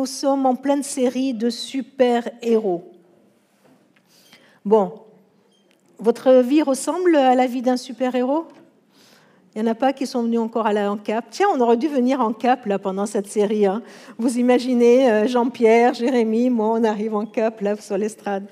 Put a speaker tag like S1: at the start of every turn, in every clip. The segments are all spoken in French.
S1: nous sommes en pleine série de super-héros. Bon, votre vie ressemble à la vie d'un super-héros? Il n'y en a pas qui sont venus encore à la en cap. Tiens, on aurait dû venir en cap là pendant cette série. Hein. Vous imaginez euh, Jean-Pierre, Jérémy, moi, on arrive en cap là sur l'estrade.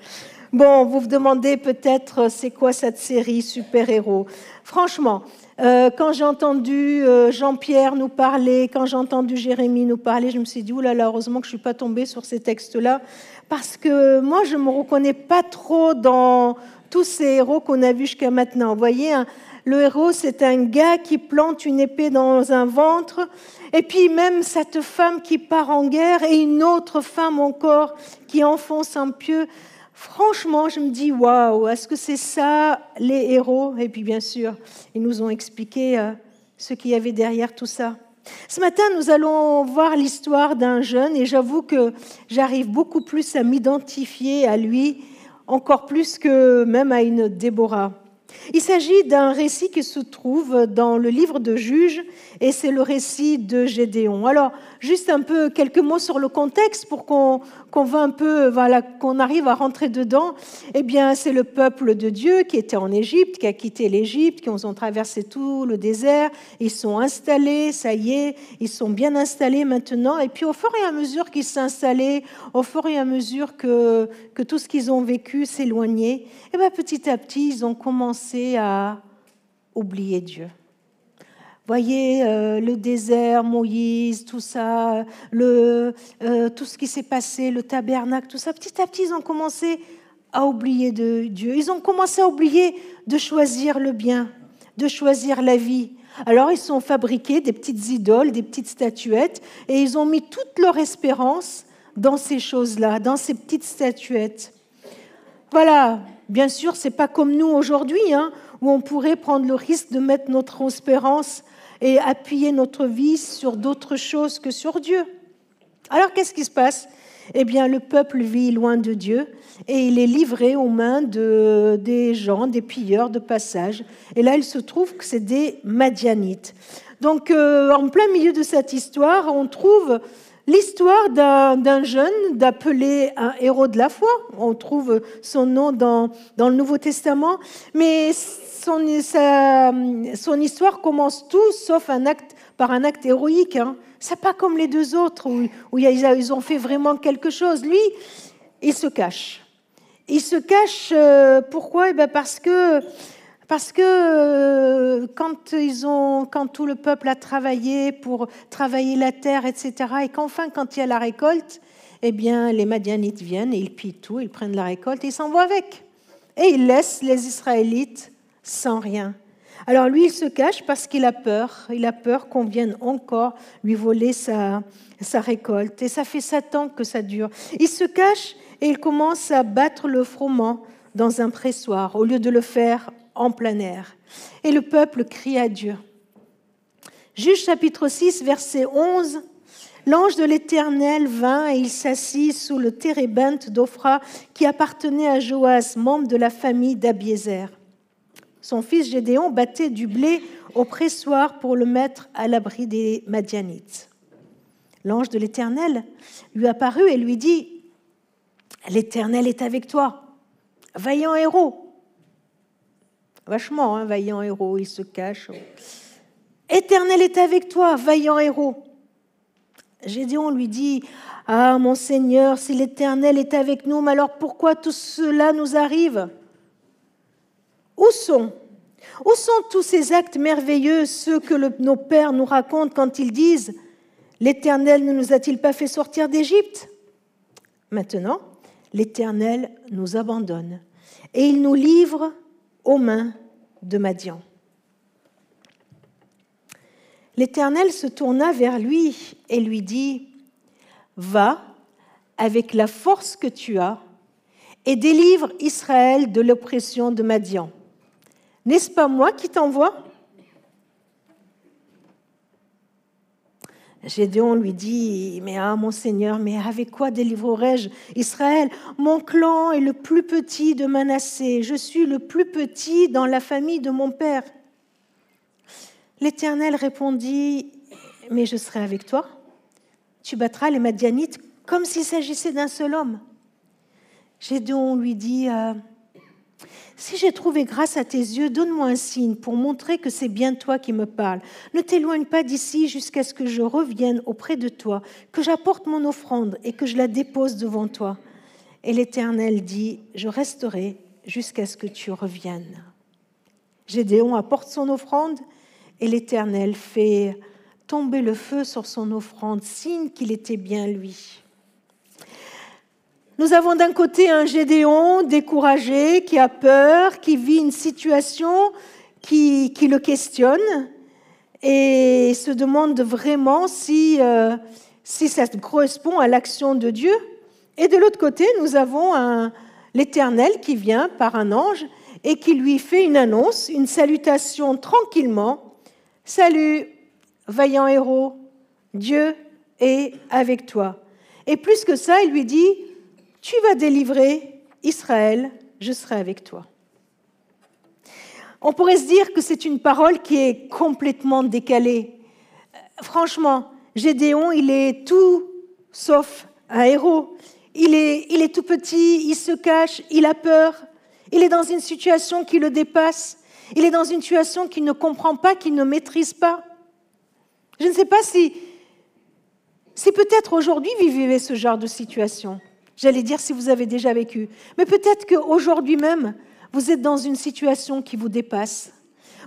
S1: Bon, vous vous demandez peut-être euh, c'est quoi cette série super-héros? Franchement, euh, quand j'ai entendu euh, Jean-Pierre nous parler, quand j'ai entendu Jérémy nous parler, je me suis dit, oulala, heureusement que je ne suis pas tombée sur ces textes-là, parce que moi, je ne me reconnais pas trop dans tous ces héros qu'on a vus jusqu'à maintenant. Vous voyez, hein, le héros, c'est un gars qui plante une épée dans un ventre, et puis même cette femme qui part en guerre, et une autre femme encore qui enfonce un pieu. Franchement, je me dis, waouh, est-ce que c'est ça les héros? Et puis bien sûr, ils nous ont expliqué euh, ce qu'il y avait derrière tout ça. Ce matin, nous allons voir l'histoire d'un jeune et j'avoue que j'arrive beaucoup plus à m'identifier à lui, encore plus que même à une Déborah. Il s'agit d'un récit qui se trouve dans le livre de Juges et c'est le récit de Gédéon. Alors, juste un peu quelques mots sur le contexte pour qu'on un peu, voilà, qu'on arrive à rentrer dedans. Eh bien, c'est le peuple de Dieu qui était en Égypte, qui a quitté l'Égypte, qui ont traversé tout le désert. Ils sont installés, ça y est, ils sont bien installés maintenant. Et puis, au fur et à mesure qu'ils s'installaient, au fur et à mesure que, que tout ce qu'ils ont vécu s'éloignait, eh bien, petit à petit, ils ont commencé à oublier Dieu voyez, euh, le désert, Moïse, tout ça, le, euh, tout ce qui s'est passé, le tabernacle, tout ça, petit à petit, ils ont commencé à oublier de Dieu. Ils ont commencé à oublier de choisir le bien, de choisir la vie. Alors, ils ont fabriqué des petites idoles, des petites statuettes, et ils ont mis toute leur espérance dans ces choses-là, dans ces petites statuettes. Voilà, bien sûr, c'est pas comme nous aujourd'hui, hein, où on pourrait prendre le risque de mettre notre espérance et appuyer notre vie sur d'autres choses que sur Dieu. Alors qu'est-ce qui se passe? Eh bien, le peuple vit loin de Dieu et il est livré aux mains de, des gens, des pilleurs de passage. Et là, il se trouve que c'est des Madianites. Donc, euh, en plein milieu de cette histoire, on trouve l'histoire d'un jeune d'appelé un héros de la foi. On trouve son nom dans, dans le Nouveau Testament. Mais son, histoire commence tout sauf un acte, par un acte héroïque. Hein. C'est pas comme les deux autres où, ils ont fait vraiment quelque chose. Lui, il se cache. Il se cache euh, pourquoi? Eh ben Parce que, parce que euh, quand, ils ont, quand tout le peuple a travaillé pour travailler la terre, etc., et qu'enfin, quand il y a la récolte, eh bien, les Madianites viennent et ils pillent tout, ils prennent la récolte et ils s'en vont avec. Et ils laissent les Israélites sans rien. Alors lui, il se cache parce qu'il a peur. Il a peur qu'on vienne encore lui voler sa, récolte. Et ça fait sept ans que ça dure. Il se cache et il commence à battre le froment dans un pressoir au lieu de le faire en plein air. Et le peuple crie à Dieu. Juge chapitre 6, verset 11. L'ange de l'Éternel vint et il s'assit sous le térébinthe d'Ophra qui appartenait à Joas, membre de la famille d'Abiézer. Son fils Gédéon battait du blé au pressoir pour le mettre à l'abri des Madianites. L'ange de l'Éternel lui apparut et lui dit, L'Éternel est avec toi, vaillant héros. Vachement, hein, vaillant héros, il se cache. Éternel est avec toi, vaillant héros. Gédéon lui dit, Ah mon Seigneur, si l'Éternel est avec nous, mais alors pourquoi tout cela nous arrive? Où sont Où sont tous ces actes merveilleux, ceux que nos pères nous racontent quand ils disent L'Éternel ne nous a-t-il pas fait sortir d'Égypte? Maintenant, l'Éternel nous abandonne et il nous livre aux mains de Madian. L'Éternel se tourna vers lui et lui dit, Va avec la force que tu as et délivre Israël de l'oppression de Madian. N'est-ce pas moi qui t'envoie? Gédéon lui dit, mais ah mon Seigneur, mais avec quoi délivrerai-je Israël? Mon clan est le plus petit de Manassé, je suis le plus petit dans la famille de mon père. L'Éternel répondit, mais je serai avec toi. Tu battras les Madianites comme s'il s'agissait d'un seul homme. Gédéon lui dit, euh, si j'ai trouvé grâce à tes yeux, donne-moi un signe pour montrer que c'est bien toi qui me parles. Ne t'éloigne pas d'ici jusqu'à ce que je revienne auprès de toi, que j'apporte mon offrande et que je la dépose devant toi. Et l'Éternel dit, je resterai jusqu'à ce que tu reviennes. Gédéon apporte son offrande et l'Éternel fait tomber le feu sur son offrande, signe qu'il était bien lui. Nous avons d'un côté un Gédéon découragé, qui a peur, qui vit une situation qui, le questionne et se demande vraiment si, euh, si ça correspond à l'action de Dieu. Et de l'autre côté, nous avons l'Éternel qui vient par un ange et qui lui fait une annonce, une salutation tranquillement. Salut, vaillant héros, Dieu est avec toi. Et plus que ça, il lui dit, tu vas délivrer Israël, je serai avec toi. On pourrait se dire que c'est une parole qui est complètement décalée. Franchement, Gédéon, il est tout sauf un héros. Il est, il est tout petit, il se cache, il a peur, il est dans une situation qui le dépasse, il est dans une situation qu'il ne comprend pas, qu'il ne maîtrise pas. Je ne sais pas si, si peut-être aujourd'hui vous vivez ce genre de situation. J'allais dire si vous avez déjà vécu. Mais peut-être qu'aujourd'hui même, vous êtes dans une situation qui vous dépasse.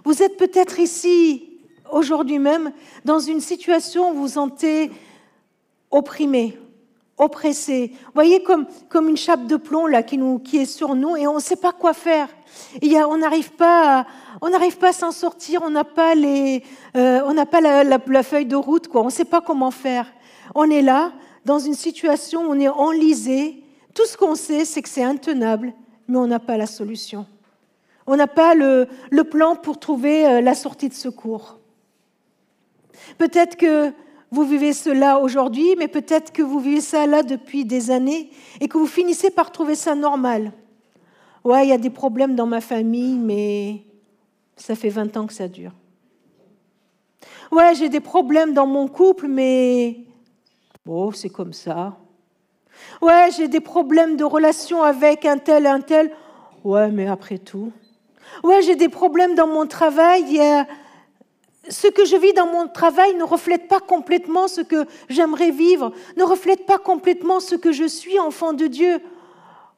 S1: Vous êtes peut-être ici, aujourd'hui même, dans une situation où vous vous sentez opprimé, oppressé. Vous voyez comme, comme une chape de plomb là, qui, est sur nous et on ne sait pas quoi faire. Il y a, on n'arrive pas, à s'en sortir. On n'a pas les, euh, on pas la, feuille de route. On ne sait pas comment faire. On est là dans une situation où on est enlisé. Tout ce qu'on sait, c'est que c'est intenable, mais on n'a pas la solution. On n'a pas le, le, plan pour trouver euh, la sortie de secours. Peut-être que vous vivez cela aujourd'hui, mais peut-être que vous vivez ça là depuis des années et que vous finissez par trouver ça normal. Ouais, il y a des problèmes dans ma famille, mais ça fait 20 ans que ça dure. Ouais, j'ai des problèmes dans mon couple, mais Bon, c'est comme ça. Ouais, j'ai des problèmes de relation avec un tel, un tel. Ouais, mais après tout. Ouais, j'ai des problèmes dans mon travail. Ce que je vis dans mon travail ne reflète pas complètement ce que j'aimerais vivre, ne reflète pas complètement ce que je suis, enfant de Dieu.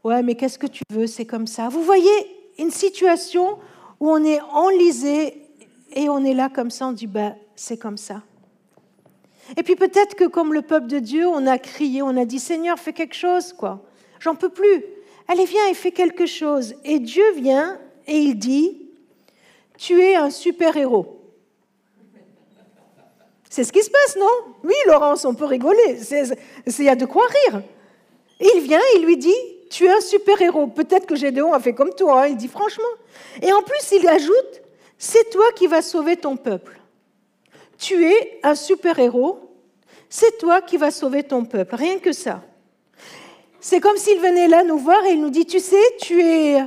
S1: Ouais, mais qu'est-ce que tu veux? C'est comme ça. Vous voyez une situation où on est enlisé et on est là comme ça, on dit, bah, c'est comme ça. Et puis peut-être que comme le peuple de Dieu, on a crié, on a dit Seigneur, fais quelque chose, quoi. J'en peux plus. Allez, viens et fais quelque chose. Et Dieu vient et il dit Tu es un super-héros. C'est ce qui se passe, non? Oui, Laurence, on peut rigoler. Il y a de quoi rire. Il vient, il lui dit Tu es un super-héros. Peut-être que Gédéon a fait comme toi, hein, il dit franchement. Et en plus, il ajoute C'est toi qui vas sauver ton peuple tu es un super-héros, c'est toi qui vas sauver ton peuple, rien que ça. C'est comme s'il venait là nous voir et il nous dit, tu sais, tu es,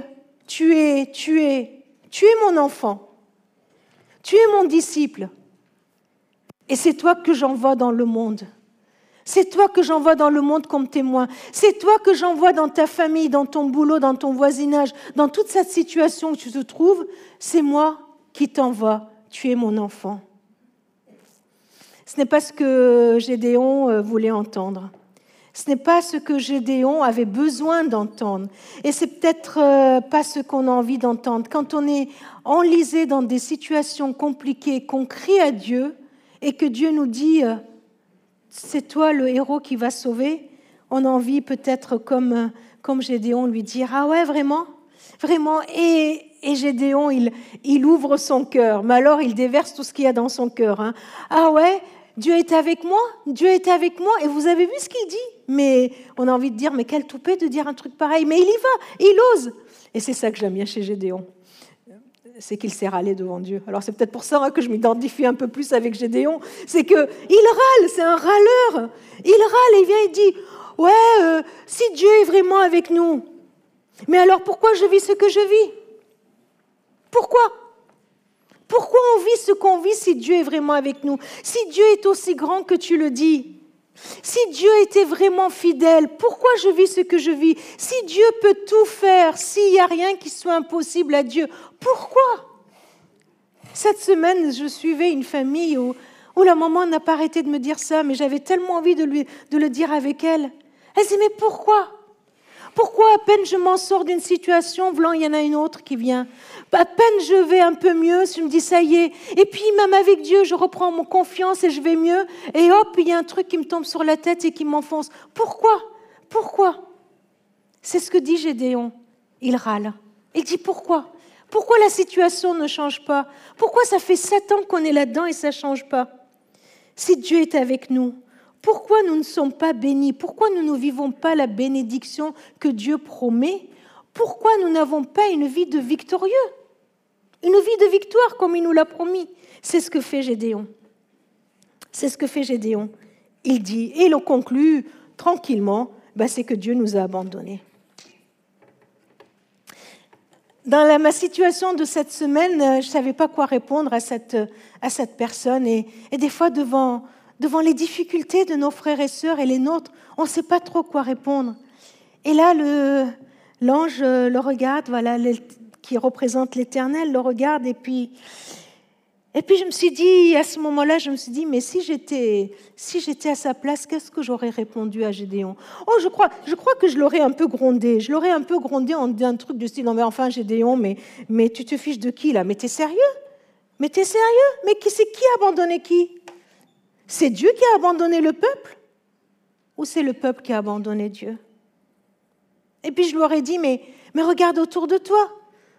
S1: tu es, tu es, tu es mon enfant, tu es mon disciple, et c'est toi que j'envoie dans le monde. C'est toi que j'envoie dans le monde comme témoin. C'est toi que j'envoie dans ta famille, dans ton boulot, dans ton voisinage, dans toute cette situation où tu te trouves. C'est moi qui t'envoie. Tu es mon enfant. Ce n'est pas ce que Gédéon euh, voulait entendre. Ce n'est pas ce que Gédéon avait besoin d'entendre. Et c'est peut-être euh, pas ce qu'on a envie d'entendre. Quand on est enlisé dans des situations compliquées, qu'on crie à Dieu et que Dieu nous dit euh, c'est toi le héros qui va sauver, on a envie peut-être comme, comme Gédéon lui dire ah ouais vraiment? Vraiment et, et Gédéon, il, il ouvre son cœur, mais alors il déverse tout ce qu'il y a dans son cœur. Hein. Ah ouais, Dieu est avec moi, Dieu est avec moi, et vous avez vu ce qu'il dit. Mais on a envie de dire, mais quel toupet de dire un truc pareil. Mais il y va, il ose. Et c'est ça que j'aime bien chez Gédéon. C'est qu'il s'est râlé devant Dieu. Alors c'est peut-être pour ça hein, que je m'identifie un peu plus avec Gédéon. C'est que il râle, c'est un râleur. Il râle et il vient et dit, ouais, euh, si Dieu est vraiment avec nous, mais alors pourquoi je vis ce que je vis? Pourquoi? Pourquoi on vit ce qu'on vit si Dieu est vraiment avec nous? Si Dieu est aussi grand que tu le dis, Si Dieu était vraiment fidèle, pourquoi je vis ce que je vis? Si Dieu peut tout faire, s'il n'y a rien qui soit impossible à Dieu, pourquoi? Cette semaine, je suivais une famille où, la maman n'a pas arrêté de me dire ça, mais j'avais tellement envie de, lui, de le dire avec elle. Elle dit, mais pourquoi? Pourquoi à peine je m'en sors d'une situation, blanc, il y en a une autre qui vient À peine je vais un peu mieux, je me dis ça y est. Et puis même avec Dieu, je reprends mon confiance et je vais mieux. Et hop, il y a un truc qui me tombe sur la tête et qui m'enfonce. Pourquoi? Pourquoi? C'est ce que dit Gédéon. Il râle. Il dit pourquoi? Pourquoi la situation ne change pas? Pourquoi ça fait sept ans qu'on est là-dedans et ça ne change pas? Si Dieu est avec nous, pourquoi nous ne sommes pas bénis? Pourquoi nous ne vivons pas la bénédiction que Dieu promet? Pourquoi nous n'avons pas une vie de victorieux? Une vie de victoire comme il nous l'a promis C'est ce que fait Gédéon. C'est ce que fait Gédéon. Il dit, et il conclut tranquillement, bah, c'est que Dieu nous a abandonnés. Dans ma situation de cette semaine, euh, je ne savais pas quoi répondre à cette, à cette personne. Et, et des fois, devant, devant les difficultés de nos frères et sœurs et les nôtres, on ne sait pas trop quoi répondre. Et là, l'ange le, regarde, voilà, qui représente l'Éternel, le regarde, et puis, et puis je me suis dit, à ce moment-là, je me suis dit, mais si j'étais, si j'étais à sa place, qu'est-ce que j'aurais répondu à Gédéon? Oh, je crois, je crois que je l'aurais un peu grondé. Je l'aurais un peu grondé en un truc du style, non mais enfin Gédéon, mais, mais tu te fiches de qui là? Mais t'es sérieux? Mais t'es sérieux? Mais qui c'est qui a abandonné qui? C'est Dieu qui a abandonné le peuple? Ou c'est le peuple qui a abandonné Dieu? Et puis je leur ai dit, mais, mais regarde autour de toi,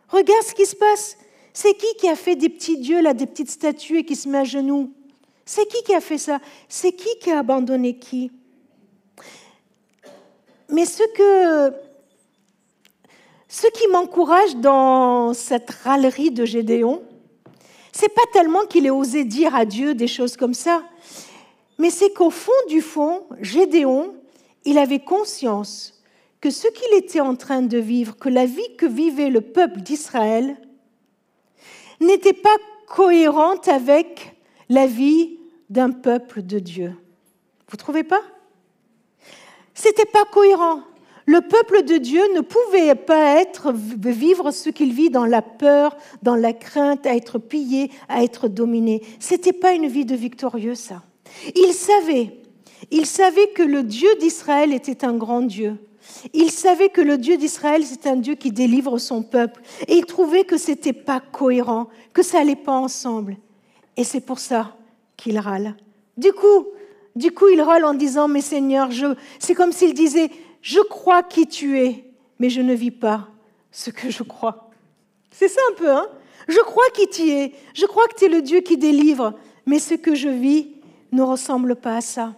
S1: regarde ce qui se passe. C'est qui qui a fait des petits dieux, là, des petites statues et qui se met à genoux? C'est qui qui a fait ça? C'est qui qui a abandonné qui? Mais ce que ce qui m'encourage dans cette râlerie de Gédéon, c'est pas tellement qu'il ait osé dire à Dieu des choses comme ça, mais c'est qu'au fond du fond, Gédéon, il avait conscience que ce qu'il était en train de vivre, que la vie que vivait le peuple d'Israël, n'était pas cohérente avec la vie d'un peuple de Dieu. Vous trouvez pas? C'était pas cohérent. Le peuple de Dieu ne pouvait pas être, vivre ce qu'il vit dans la peur, dans la crainte, à être pillé, à être dominé. C'était pas une vie de victorieux, ça. Il savait, il savait que le Dieu d'Israël était un grand Dieu. Il savait que le Dieu d'Israël, c'est un Dieu qui délivre son peuple. Et il trouvait que ce n'était pas cohérent, que ça n'allait pas ensemble. Et c'est pour ça qu'il râle. Du coup, du coup, il râle en disant, mais Seigneur, je... c'est comme s'il disait, je crois qui tu es, mais je ne vis pas ce que je crois. C'est ça un peu, hein? Je crois qui tu es, je crois que tu es le Dieu qui délivre, mais ce que je vis, ne ressemble pas à ça.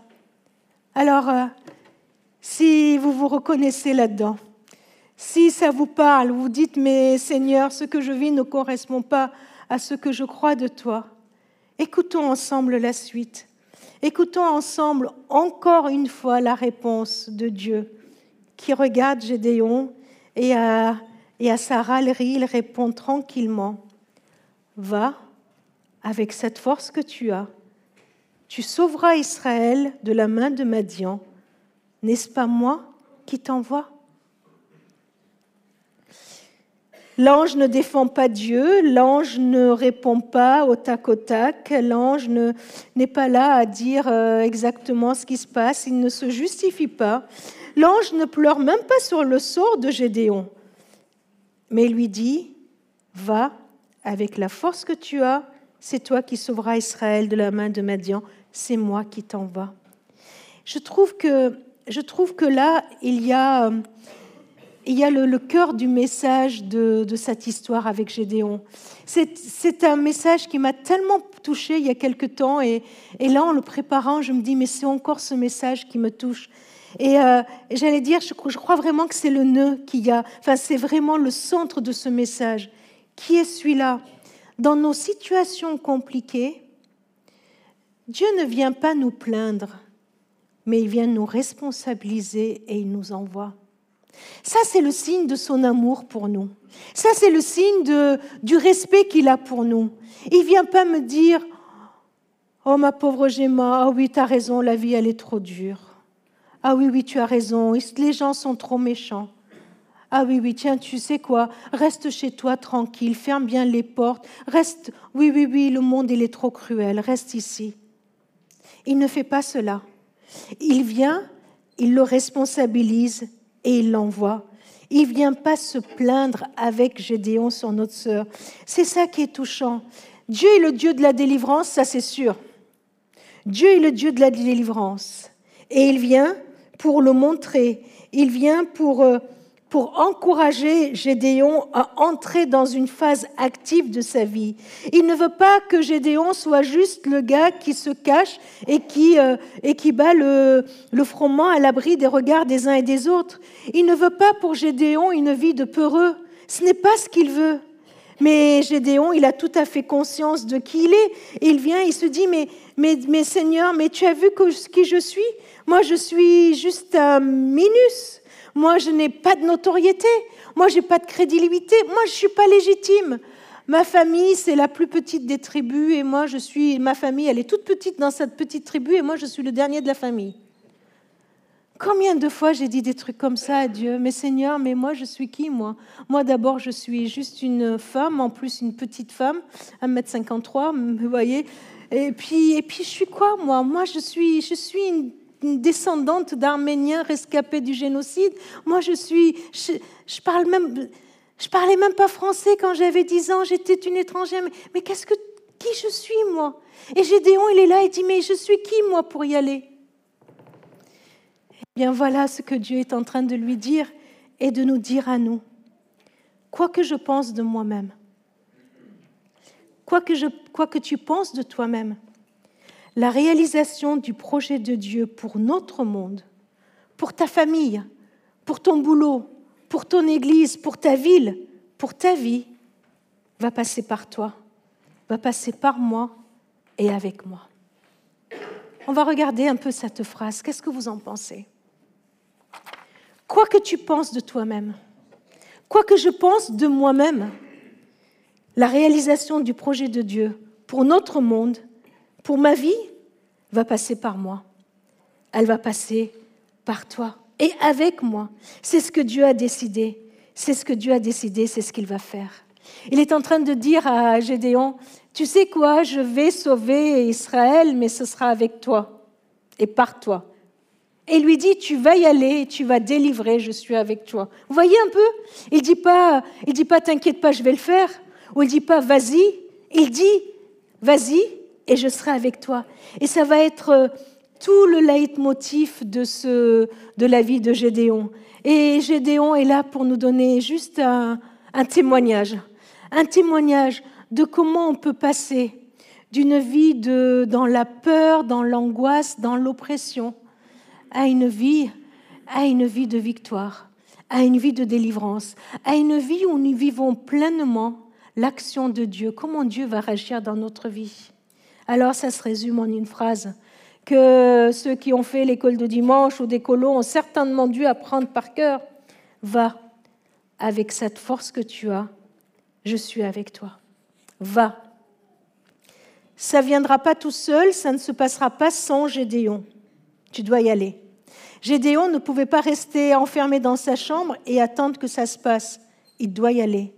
S1: Alors, euh, si vous vous reconnaissez là-dedans, si ça vous parle, vous dites, mais Seigneur, ce que je vis ne correspond pas à ce que je crois de toi, écoutons ensemble la suite. Écoutons ensemble encore une fois la réponse de Dieu qui regarde Gédéon et à, et à sa râlerie, il répond tranquillement, va avec cette force que tu as tu sauveras Israël de la main de Madian. N'est-ce pas moi qui t'envoie? L'ange ne défend pas Dieu, l'ange ne répond pas au tac au tac, l'ange n'est pas là à dire euh, exactement ce qui se passe, il ne se justifie pas. L'ange ne pleure même pas sur le sort de Gédéon, mais lui dit, va avec la force que tu as, c'est toi qui sauveras Israël de la main de Madian c'est moi qui t'envoie. Je trouve que, je trouve que là, il y a, a le, cœur du message de, cette histoire avec Gédéon. C'est un message qui m'a tellement touché il y a quelque temps, et, là, en le préparant, je me dis, mais c'est encore ce message qui me touche. Et euh, j'allais dire, je, je, crois vraiment que c'est le nœud qu'il y a, enfin, c'est vraiment le centre de ce message. Qui est celui-là? Dans nos situations compliquées, Dieu ne vient pas nous plaindre, mais il vient nous responsabiliser et il nous envoie. Ça, c'est le signe de son amour pour nous. Ça, c'est le signe du respect qu'il a pour nous. Il vient pas me dire Oh ma pauvre Gemma, ah oui, tu as raison, la vie elle est trop dure. Ah oui, oui, tu as raison, les gens sont trop méchants. Ah oui, oui, tiens, tu sais quoi, reste chez toi tranquille, ferme bien les portes, reste, oui, oui, oui, le monde il est trop cruel, reste ici. Il ne fait pas cela. Il vient, il le responsabilise et il l'envoie. Il vient pas se plaindre avec Gédéon, son autre sœur. C'est ça qui est touchant. Dieu est le Dieu de la délivrance, ça c'est sûr. Dieu est le Dieu de la délivrance. Et il vient pour le montrer. Il vient pour, euh, pour encourager Gédéon à entrer dans une phase active de sa vie. Il ne veut pas que Gédéon soit juste le gars qui se cache et qui, euh, et qui bat le, le froment à l'abri des regards des uns et des autres. Il ne veut pas pour Gédéon une vie de peureux. Ce n'est pas ce qu'il veut. Mais Gédéon, il a tout à fait conscience de qui il est. il vient, il se dit, mais, mais, mais Seigneur, mais tu as vu qui je suis? Moi, je suis juste un minus. Moi, je n'ai pas de notoriété. Moi, je n'ai pas de crédibilité. Moi, je ne suis pas légitime. Ma famille, c'est la plus petite des tribus et moi, je suis, ma famille, elle est toute petite dans cette petite tribu et moi, je suis le dernier de la famille. Combien de fois j'ai dit des trucs comme ça à Dieu? Mais Seigneur, mais moi je suis qui moi? Moi d'abord je suis juste une femme, en plus une petite femme, 1m53, vous voyez et puis, et puis je suis quoi moi? Moi je suis, je suis une, descendante d'Arméniens rescapés du génocide. Moi je suis, je, parle même, je parlais même pas français quand j'avais 10 ans, j'étais une étrangère. Mais, mais qu'est-ce que, qui je suis moi? Et Gédéon il est là, il dit mais je suis qui moi pour y aller? Bien voilà ce que Dieu est en train de lui dire et de nous dire à nous. Quoi que je pense de moi-même, quoi que, je, quoi que tu penses de toi-même, la réalisation du projet de Dieu pour notre monde, pour ta famille, pour ton boulot, pour ton église, pour ta ville, pour ta vie, va passer par toi, va passer par moi et avec moi. On va regarder un peu cette phrase. Qu'est-ce que vous en pensez? Quoi que tu penses de toi-même, quoi que je pense de moi-même, la réalisation du projet de Dieu pour notre monde, pour ma vie, va passer par moi. Elle va passer par toi et avec moi. C'est ce que Dieu a décidé. C'est ce que Dieu a décidé, c'est ce qu'il va faire. Il est en train de dire à Gédéon, tu sais quoi, je vais sauver Israël, mais ce sera avec toi et par toi et lui dit tu vas y aller, tu vas délivrer, je suis avec toi. Vous voyez un peu? Il dit pas, il dit pas t'inquiète pas, je vais le faire, ou il dit pas vas-y, il dit vas-y et je serai avec toi. Et ça va être euh, tout le leitmotiv de de la vie de Gédéon. Et Gédéon est là pour nous donner juste un, témoignage, un témoignage de comment on peut passer d'une vie dans la peur, dans l'angoisse, dans l'oppression, à une vie, à une vie de victoire, à une vie de délivrance, à une vie où nous vivons pleinement l'action de Dieu, comment Dieu va réagir dans notre vie? Alors ça se résume en une phrase que ceux qui ont fait l'école de dimanche ou des colos ont certainement dû apprendre par cœur. Va avec cette force que tu as, je suis avec toi. Va. Ça ne viendra pas tout seul, ça ne se passera pas sans Gédéon. Tu dois y aller. Gédéon ne pouvait pas rester enfermé dans sa chambre et attendre que ça se passe. Il doit y aller.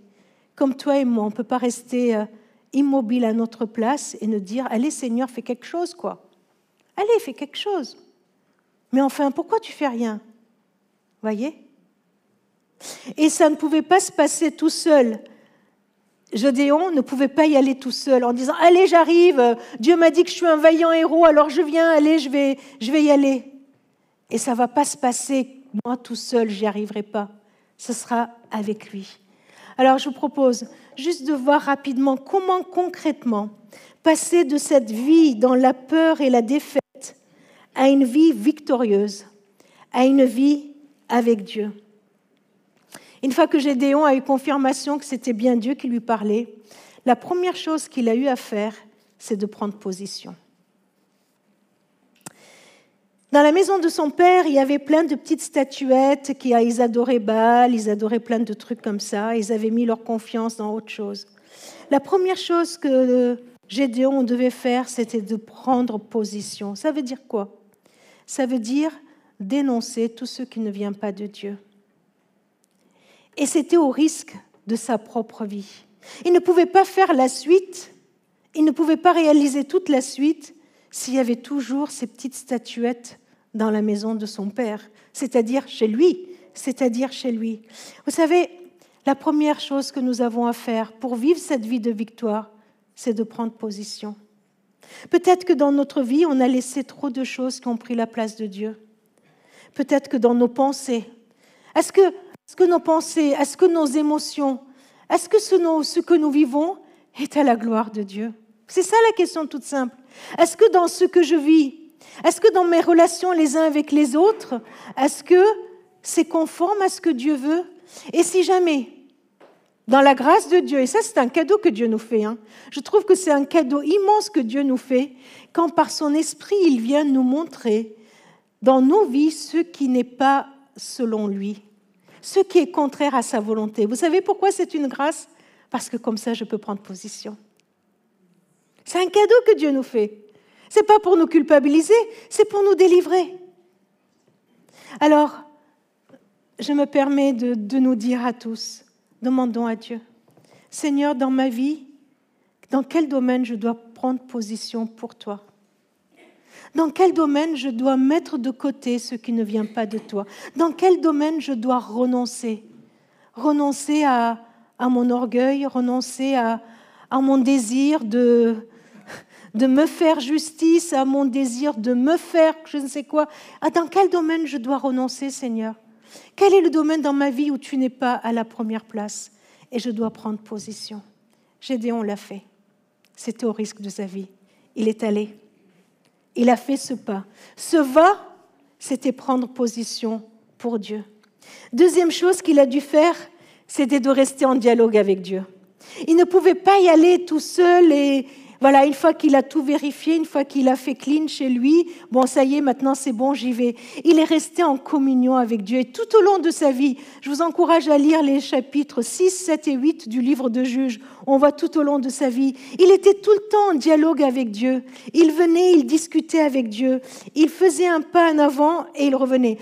S1: Comme toi et moi, on ne peut pas rester euh, immobile à notre place et nous dire Allez, Seigneur, fais quelque chose, quoi. Allez, fais quelque chose. Mais enfin, pourquoi tu fais rien? Voyez? Et ça ne pouvait pas se passer tout seul. Gédéon ne pouvait pas y aller tout seul en disant Allez, j'arrive, Dieu m'a dit que je suis un vaillant héros, alors je viens, allez, je vais, je vais y aller. Et ça ne va pas se passer moi tout seul, j'y arriverai pas. Ce sera avec lui. Alors je vous propose juste de voir rapidement comment concrètement passer de cette vie dans la peur et la défaite à une vie victorieuse, à une vie avec Dieu. Une fois que Gédéon a eu confirmation que c'était bien Dieu qui lui parlait, la première chose qu'il a eu à faire, c'est de prendre position. Dans la maison de son père, il y avait plein de petites statuettes qui ils adoraient Baal, ils adoraient plein de trucs comme ça, ils avaient mis leur confiance dans autre chose. La première chose que Gédéon devait faire, c'était de prendre position. Ça veut dire quoi? Ça veut dire dénoncer tout ce qui ne vient pas de Dieu. Et c'était au risque de sa propre vie. Il ne pouvait pas faire la suite, il ne pouvait pas réaliser toute la suite s'il y avait toujours ces petites statuettes dans la maison de son père, c'est-à-dire chez lui, c'est-à-dire chez lui. Vous savez, la première chose que nous avons à faire pour vivre cette vie de victoire, c'est de prendre position. Peut-être que dans notre vie, on a laissé trop de choses qui ont pris la place de Dieu. Peut-être que dans nos pensées, est-ce que, est que, nos pensées, est-ce que nos émotions, est-ce que ce, ce que nous vivons est à la gloire de Dieu? C'est ça la question toute simple. Est-ce que dans ce que je vis, est-ce que dans mes relations les uns avec les autres, est-ce que c'est conforme à ce que Dieu veut? Et si jamais, dans la grâce de Dieu, et ça c'est un cadeau que Dieu nous fait, hein, je trouve que c'est un cadeau immense que Dieu nous fait quand par son esprit il vient nous montrer dans nos vies ce qui n'est pas selon lui, ce qui est contraire à sa volonté. Vous savez pourquoi c'est une grâce? Parce que comme ça je peux prendre position. C'est un cadeau que Dieu nous fait. Ce n'est pas pour nous culpabiliser, c'est pour nous délivrer. Alors, je me permets de, de nous dire à tous, demandons à Dieu, Seigneur, dans ma vie, dans quel domaine je dois prendre position pour toi? Dans quel domaine je dois mettre de côté ce qui ne vient pas de toi? Dans quel domaine je dois renoncer? Renoncer à, à mon orgueil, renoncer à, à mon désir de, de me faire justice, à mon désir de me faire je ne sais quoi. Ah, dans quel domaine je dois renoncer, Seigneur? Quel est le domaine dans ma vie où tu n'es pas à la première place et je dois prendre position? Gédéon l'a fait. C'était au risque de sa vie. Il est allé. Il a fait ce pas. Ce va, c'était prendre position pour Dieu. Deuxième chose qu'il a dû faire, c'était de rester en dialogue avec Dieu. Il ne pouvait pas y aller tout seul et, voilà, une fois qu'il a tout vérifié, une fois qu'il a fait clean chez lui, bon, ça y est, maintenant c'est bon, j'y vais. Il est resté en communion avec Dieu. Et tout au long de sa vie, je vous encourage à lire les chapitres 6, 7 et 8 du livre de Juges. On voit tout au long de sa vie. Il était tout le temps en dialogue avec Dieu. Il venait, il discutait avec Dieu. Il faisait un pas en avant et il revenait.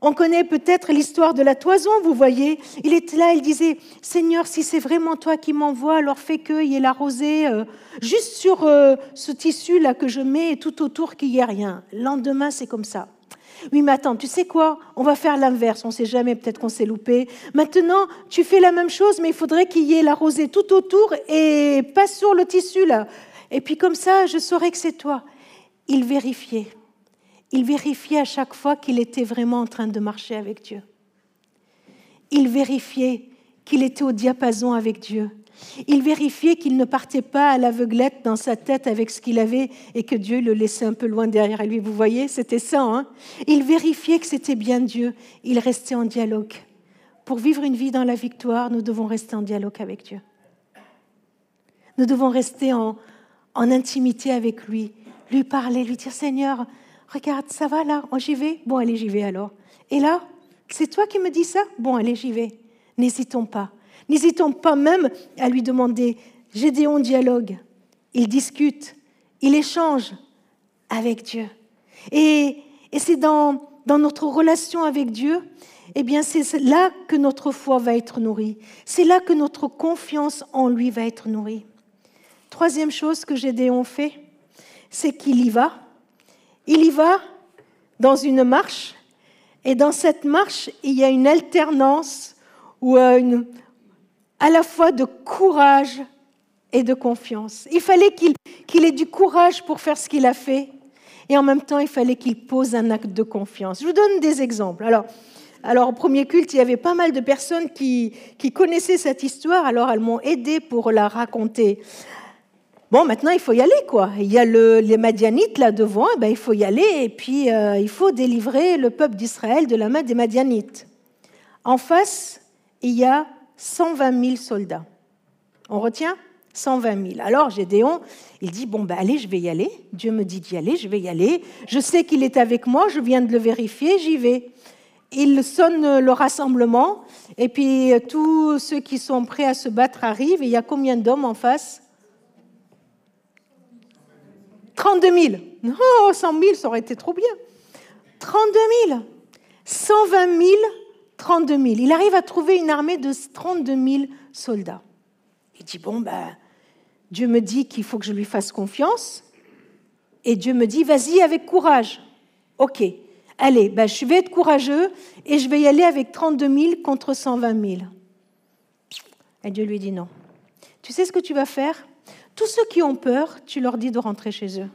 S1: On connaît peut-être l'histoire de la toison, vous voyez. Il était là, il disait, Seigneur, si c'est vraiment toi qui m'envoies, alors fais qu'il y ait la rosée euh, juste sur euh, ce tissu-là que je mets et tout autour qu'il n'y ait rien. Le lendemain, c'est comme ça. Oui, mais attends, tu sais quoi? On va faire l'inverse. On ne sait jamais, peut-être qu'on s'est loupé. Maintenant, tu fais la même chose, mais il faudrait qu'il y ait la rosée tout autour et pas sur le tissu là. Et puis comme ça, je saurais que c'est toi. Il vérifiait il vérifiait à chaque fois qu'il était vraiment en train de marcher avec Dieu. Il vérifiait qu'il était au diapason avec Dieu. Il vérifiait qu'il ne partait pas à l'aveuglette dans sa tête avec ce qu'il avait et que Dieu le laissait un peu loin derrière lui. Vous voyez, c'était ça. Hein il vérifiait que c'était bien Dieu. Il restait en dialogue. Pour vivre une vie dans la victoire, nous devons rester en dialogue avec Dieu. Nous devons rester en, en intimité avec lui, lui parler, lui dire Seigneur, Regarde, ça va là oh, J'y vais Bon, allez, j'y vais alors. Et là C'est toi qui me dis ça? Bon, allez, j'y vais. N'hésitons pas. N'hésitons pas même à lui demander. Gédéon dialogue. Il discute. Il échange avec Dieu. Et, et c'est dans, dans notre relation avec Dieu, eh bien, c'est là que notre foi va être nourrie. C'est là que notre confiance en lui va être nourrie. Troisième chose que Gédéon fait, c'est qu'il y va il y va dans une marche, et dans cette marche, il y a une alternance ou une, à la fois de courage et de confiance. Il fallait qu'il ait du courage pour faire ce qu'il a fait, et en même temps, il fallait qu'il pose un acte de confiance. Je vous donne des exemples. Alors, alors, au premier culte, il y avait pas mal de personnes qui, qui connaissaient cette histoire, alors elles m'ont aidé pour la raconter. Bon, maintenant, il faut y aller, quoi. Il y a les Madianites là devant, eh ben, il faut y aller, et puis euh, il faut délivrer le peuple d'Israël de la main des Madianites. En face, il y a 120 000 soldats. On retient 120 000. Alors Gédéon, il dit, bon, ben allez, je vais y aller. Dieu me dit d'y aller, je vais y aller. Je sais qu'il est avec moi, je viens de le vérifier, j'y vais. Il sonne le rassemblement, et puis tous ceux qui sont prêts à se battre arrivent, et il y a combien d'hommes en face? 32 000. Non, 100 000, ça aurait été trop bien. 32 000. 120 000, 32 000. Il arrive à trouver une armée de 32 000 soldats. Il dit, bon, ben, Dieu me dit qu'il faut que je lui fasse confiance. Et Dieu me dit, vas-y avec courage. OK, allez, ben, je vais être courageux et je vais y aller avec 32 000 contre 120 000. Et Dieu lui dit, non. Tu sais ce que tu vas faire? Tous ceux qui ont peur, tu leur dis de rentrer chez eux.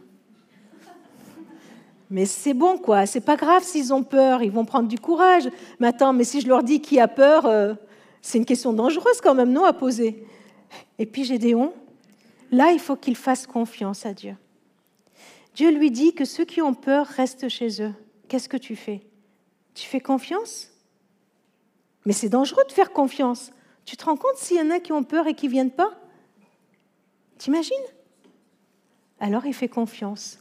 S1: Mais c'est bon, quoi. C'est pas grave s'ils ont peur, ils vont prendre du courage. Mais attends, mais si je leur dis qui a peur, euh, c'est une question dangereuse quand même, non, à poser. Et puis Gédéon, là, il faut qu'il fasse confiance à Dieu. Dieu lui dit que ceux qui ont peur restent chez eux. Qu'est-ce que tu fais? Tu fais confiance? Mais c'est dangereux de faire confiance. Tu te rends compte s'il y en a qui ont peur et qui ne viennent pas? T'imagines? Alors il fait confiance.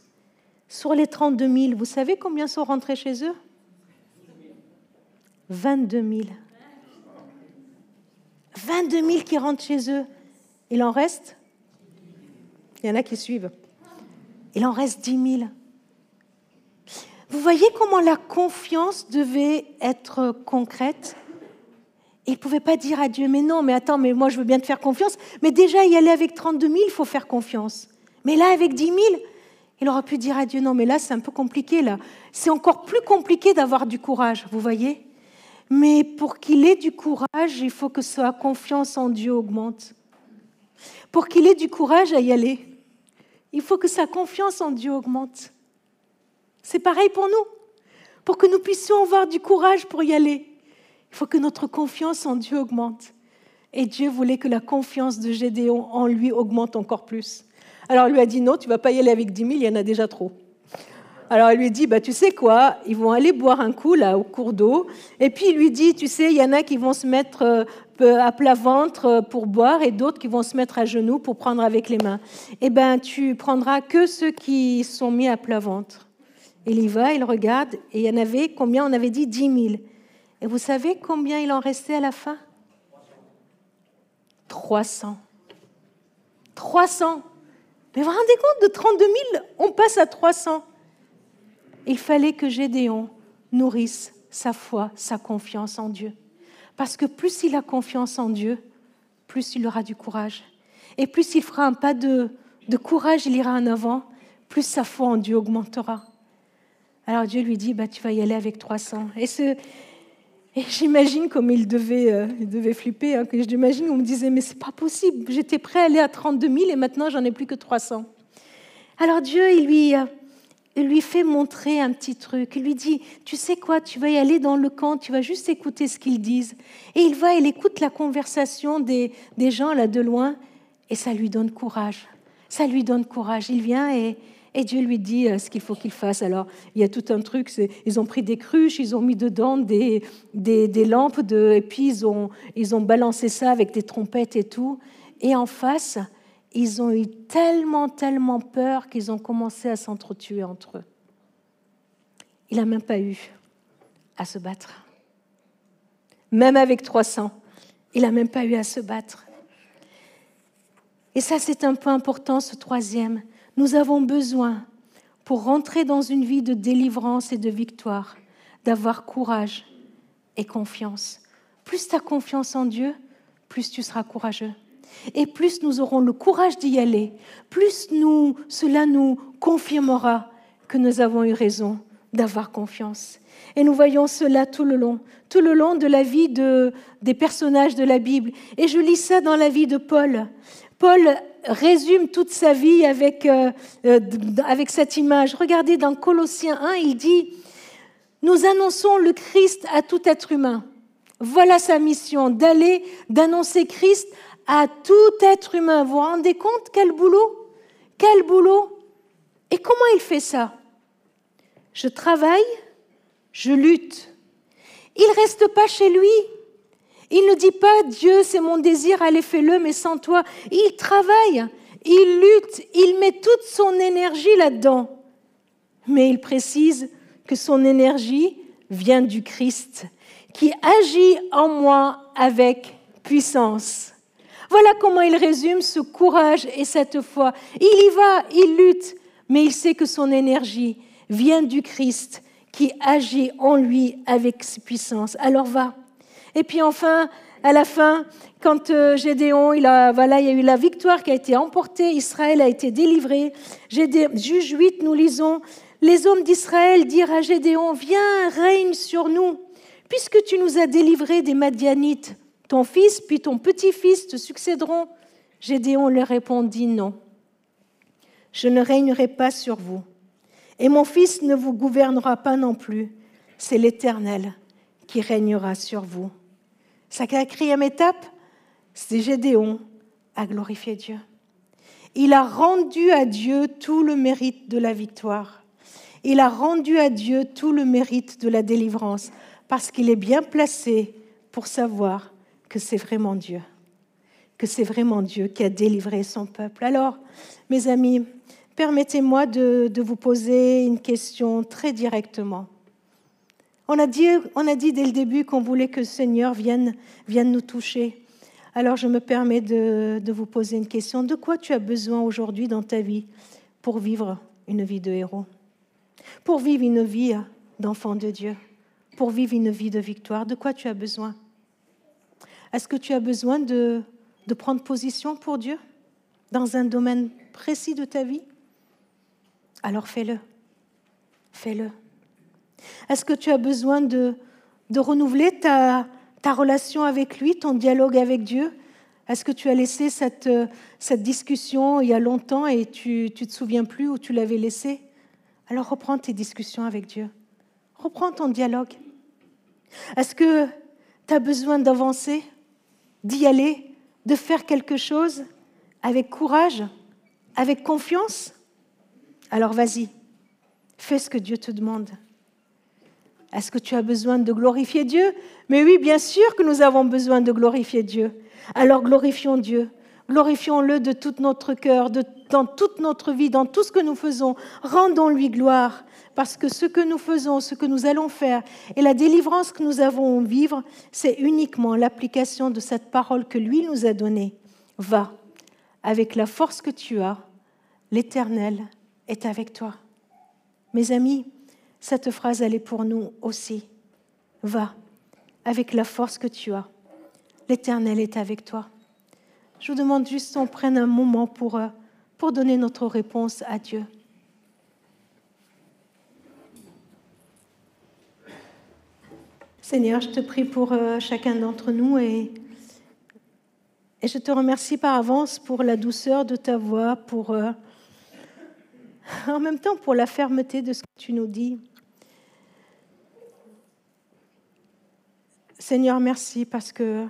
S1: Sur les 32 000, vous savez combien sont rentrés chez eux? 22 000. 22 000 qui rentrent chez eux. Il en reste? Il y en a qui suivent. Il en reste 10 000. Vous voyez comment la confiance devait être concrète? Il ne pouvait pas dire à Dieu, mais non, mais attends, mais moi je veux bien te faire confiance. Mais déjà, y aller avec 32 000, il faut faire confiance. Mais là, avec 10 000, il aurait pu dire à Dieu, non, mais là, c'est un peu compliqué, là. C'est encore plus compliqué d'avoir du courage, vous voyez Mais pour qu'il ait du courage, il faut que sa confiance en Dieu augmente. Pour qu'il ait du courage à y aller, il faut que sa confiance en Dieu augmente. C'est pareil pour nous. Pour que nous puissions avoir du courage pour y aller, il faut que notre confiance en Dieu augmente. Et Dieu voulait que la confiance de Gédéon en lui augmente encore plus. Alors elle lui a dit non, tu vas pas y aller avec 10 000, il y en a déjà trop. Alors elle lui dit, bah, tu sais quoi, ils vont aller boire un coup là au cours d'eau. Et puis il lui dit, tu sais, il y en a qui vont se mettre euh, à plat ventre euh, pour boire et d'autres qui vont se mettre à genoux pour prendre avec les mains. Eh bien, tu prendras que ceux qui sont mis à plat ventre. Il y va, il regarde, et il y en avait combien? On avait dit 10 000. Et vous savez combien il en restait à la fin? 300. 300. Mais vous vous rendez compte, de 32 000, on passe à 300. Il fallait que Gédéon nourrisse sa foi, sa confiance en Dieu. Parce que plus il a confiance en Dieu, plus il aura du courage. Et plus il fera un pas de, courage, il ira en avant, plus sa foi en Dieu augmentera. Alors Dieu lui dit, bah, tu vas y aller avec 300. Et, et j'imagine comme il devait, euh, il devait flipper. Hein, que j'imagine, on me disait, mais c'est pas possible. J'étais prêt à aller à 32 000 et maintenant j'en ai plus que 300. Alors Dieu, il lui, euh, il lui fait montrer un petit truc. Il lui dit, tu sais quoi, tu vas y aller dans le camp, tu vas juste écouter ce qu'ils disent. Et il va, il écoute la conversation des, des gens là de loin et ça lui donne courage. Ça lui donne courage. Il vient et, et Dieu lui dit euh, ce qu'il faut qu'il fasse. Alors, il y a tout un truc, ils ont pris des cruches, ils ont mis dedans des, des, lampes, de, et puis ils ont, ils ont balancé ça avec des trompettes et tout. Et en face, ils ont eu tellement, tellement peur qu'ils ont commencé à s'entretuer entre eux. Il n'a même pas eu à se battre. Même avec 300, il n'a même pas eu à se battre. Et ça, c'est un point important, ce troisième. Nous avons besoin, pour rentrer dans une vie de délivrance et de victoire, d'avoir courage et confiance. Plus tu as confiance en Dieu, plus tu seras courageux. Et plus nous aurons le courage d'y aller, plus nous, cela nous confirmera que nous avons eu raison d'avoir confiance. Et nous voyons cela tout le long, tout le long de la vie de, des personnages de la Bible. Et je lis ça dans la vie de Paul. Paul résume toute sa vie avec, euh, euh, avec cette image. Regardez dans Colossiens 1, il dit, nous annonçons le Christ à tout être humain. Voilà sa mission, d'aller, d'annoncer Christ à tout être humain. Vous vous rendez compte quel boulot? Quel boulot? Et comment il fait ça? Je travaille, je lutte. Il ne reste pas chez lui. Il ne dit pas Dieu, c'est mon désir, allez fais-le, mais sans toi. Il travaille, il lutte, il met toute son énergie là-dedans. Mais il précise que son énergie vient du Christ, qui agit en moi avec puissance. Voilà comment il résume ce courage et cette foi. Il y va, il lutte, mais il sait que son énergie vient du Christ qui agit en lui avec puissance. Alors va. Et puis enfin, à la fin, quand euh, Gédéon, il, a, voilà, il y a eu la victoire qui a été emportée, Israël a été délivré. Juge 8, nous lisons, les hommes d'Israël dirent à Gédéon, viens, règne sur nous, puisque tu nous as délivrés des Madianites. Ton fils puis ton petit-fils te succéderont. Gédéon leur répondit, non, je ne régnerai pas sur vous et mon Fils ne vous gouvernera pas non plus. C'est l'Éternel qui régnera sur vous. Sa quatrième étape, c'est Gédéon à glorifier Dieu. Il a rendu à Dieu tout le mérite de la victoire. Il a rendu à Dieu tout le mérite de la délivrance parce qu'il est bien placé pour savoir que c'est vraiment Dieu, que c'est vraiment Dieu qui a délivré son peuple. Alors, mes amis, permettez-moi de, vous poser une question très directement. On a dit, dès le début qu'on voulait que le Seigneur vienne, vienne nous toucher. Alors je me permets de, vous poser une question. De quoi tu as besoin aujourd'hui dans ta vie pour vivre une vie de héros? Pour vivre une vie d'enfant de Dieu? Pour vivre une vie de victoire? De quoi tu as besoin? Est-ce que tu as besoin de prendre position pour Dieu dans un domaine précis de ta vie? Alors fais-le. Fais-le. Est-ce que tu as besoin de, renouveler ta, relation avec lui, ton dialogue avec Dieu? Est-ce que tu as laissé cette, cette discussion il y a longtemps et tu ne te souviens plus où tu l'avais laissé? Alors reprends tes discussions avec Dieu. Reprends ton dialogue. Est-ce que tu as besoin d'avancer, d'y aller, de faire quelque chose avec courage, avec confiance? Alors vas-y, fais ce que Dieu te demande. Est-ce que tu as besoin de glorifier Dieu? Mais oui, bien sûr que nous avons besoin de glorifier Dieu. Alors glorifions Dieu. Glorifions-le de tout notre cœur, dans toute notre vie, dans tout ce que nous faisons. Rendons-lui gloire, parce que ce que nous faisons, ce que nous allons faire, et la délivrance que nous avons à vivre, c'est uniquement l'application de cette parole que lui nous a donnée. Va, avec la force que tu as, l'Éternel est avec toi. Mes amis, cette phrase, elle est pour nous aussi. Va avec la force que tu as. L'Éternel est avec toi. Je vous demande juste qu'on prenne un moment pour, euh, pour donner notre réponse à Dieu. Seigneur, je te prie pour euh, chacun d'entre nous et, et je te remercie par avance pour la douceur de ta voix, pour... Euh, en même temps pour la fermeté de ce que tu nous dis. Seigneur, merci parce que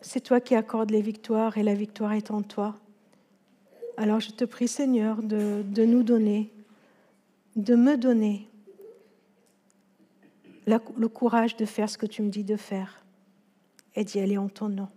S1: c'est toi qui accordes les victoires et la victoire est en toi. Alors je te prie, Seigneur, de, de nous donner, de me donner le courage de faire ce que tu me dis de faire et d'y aller en ton nom.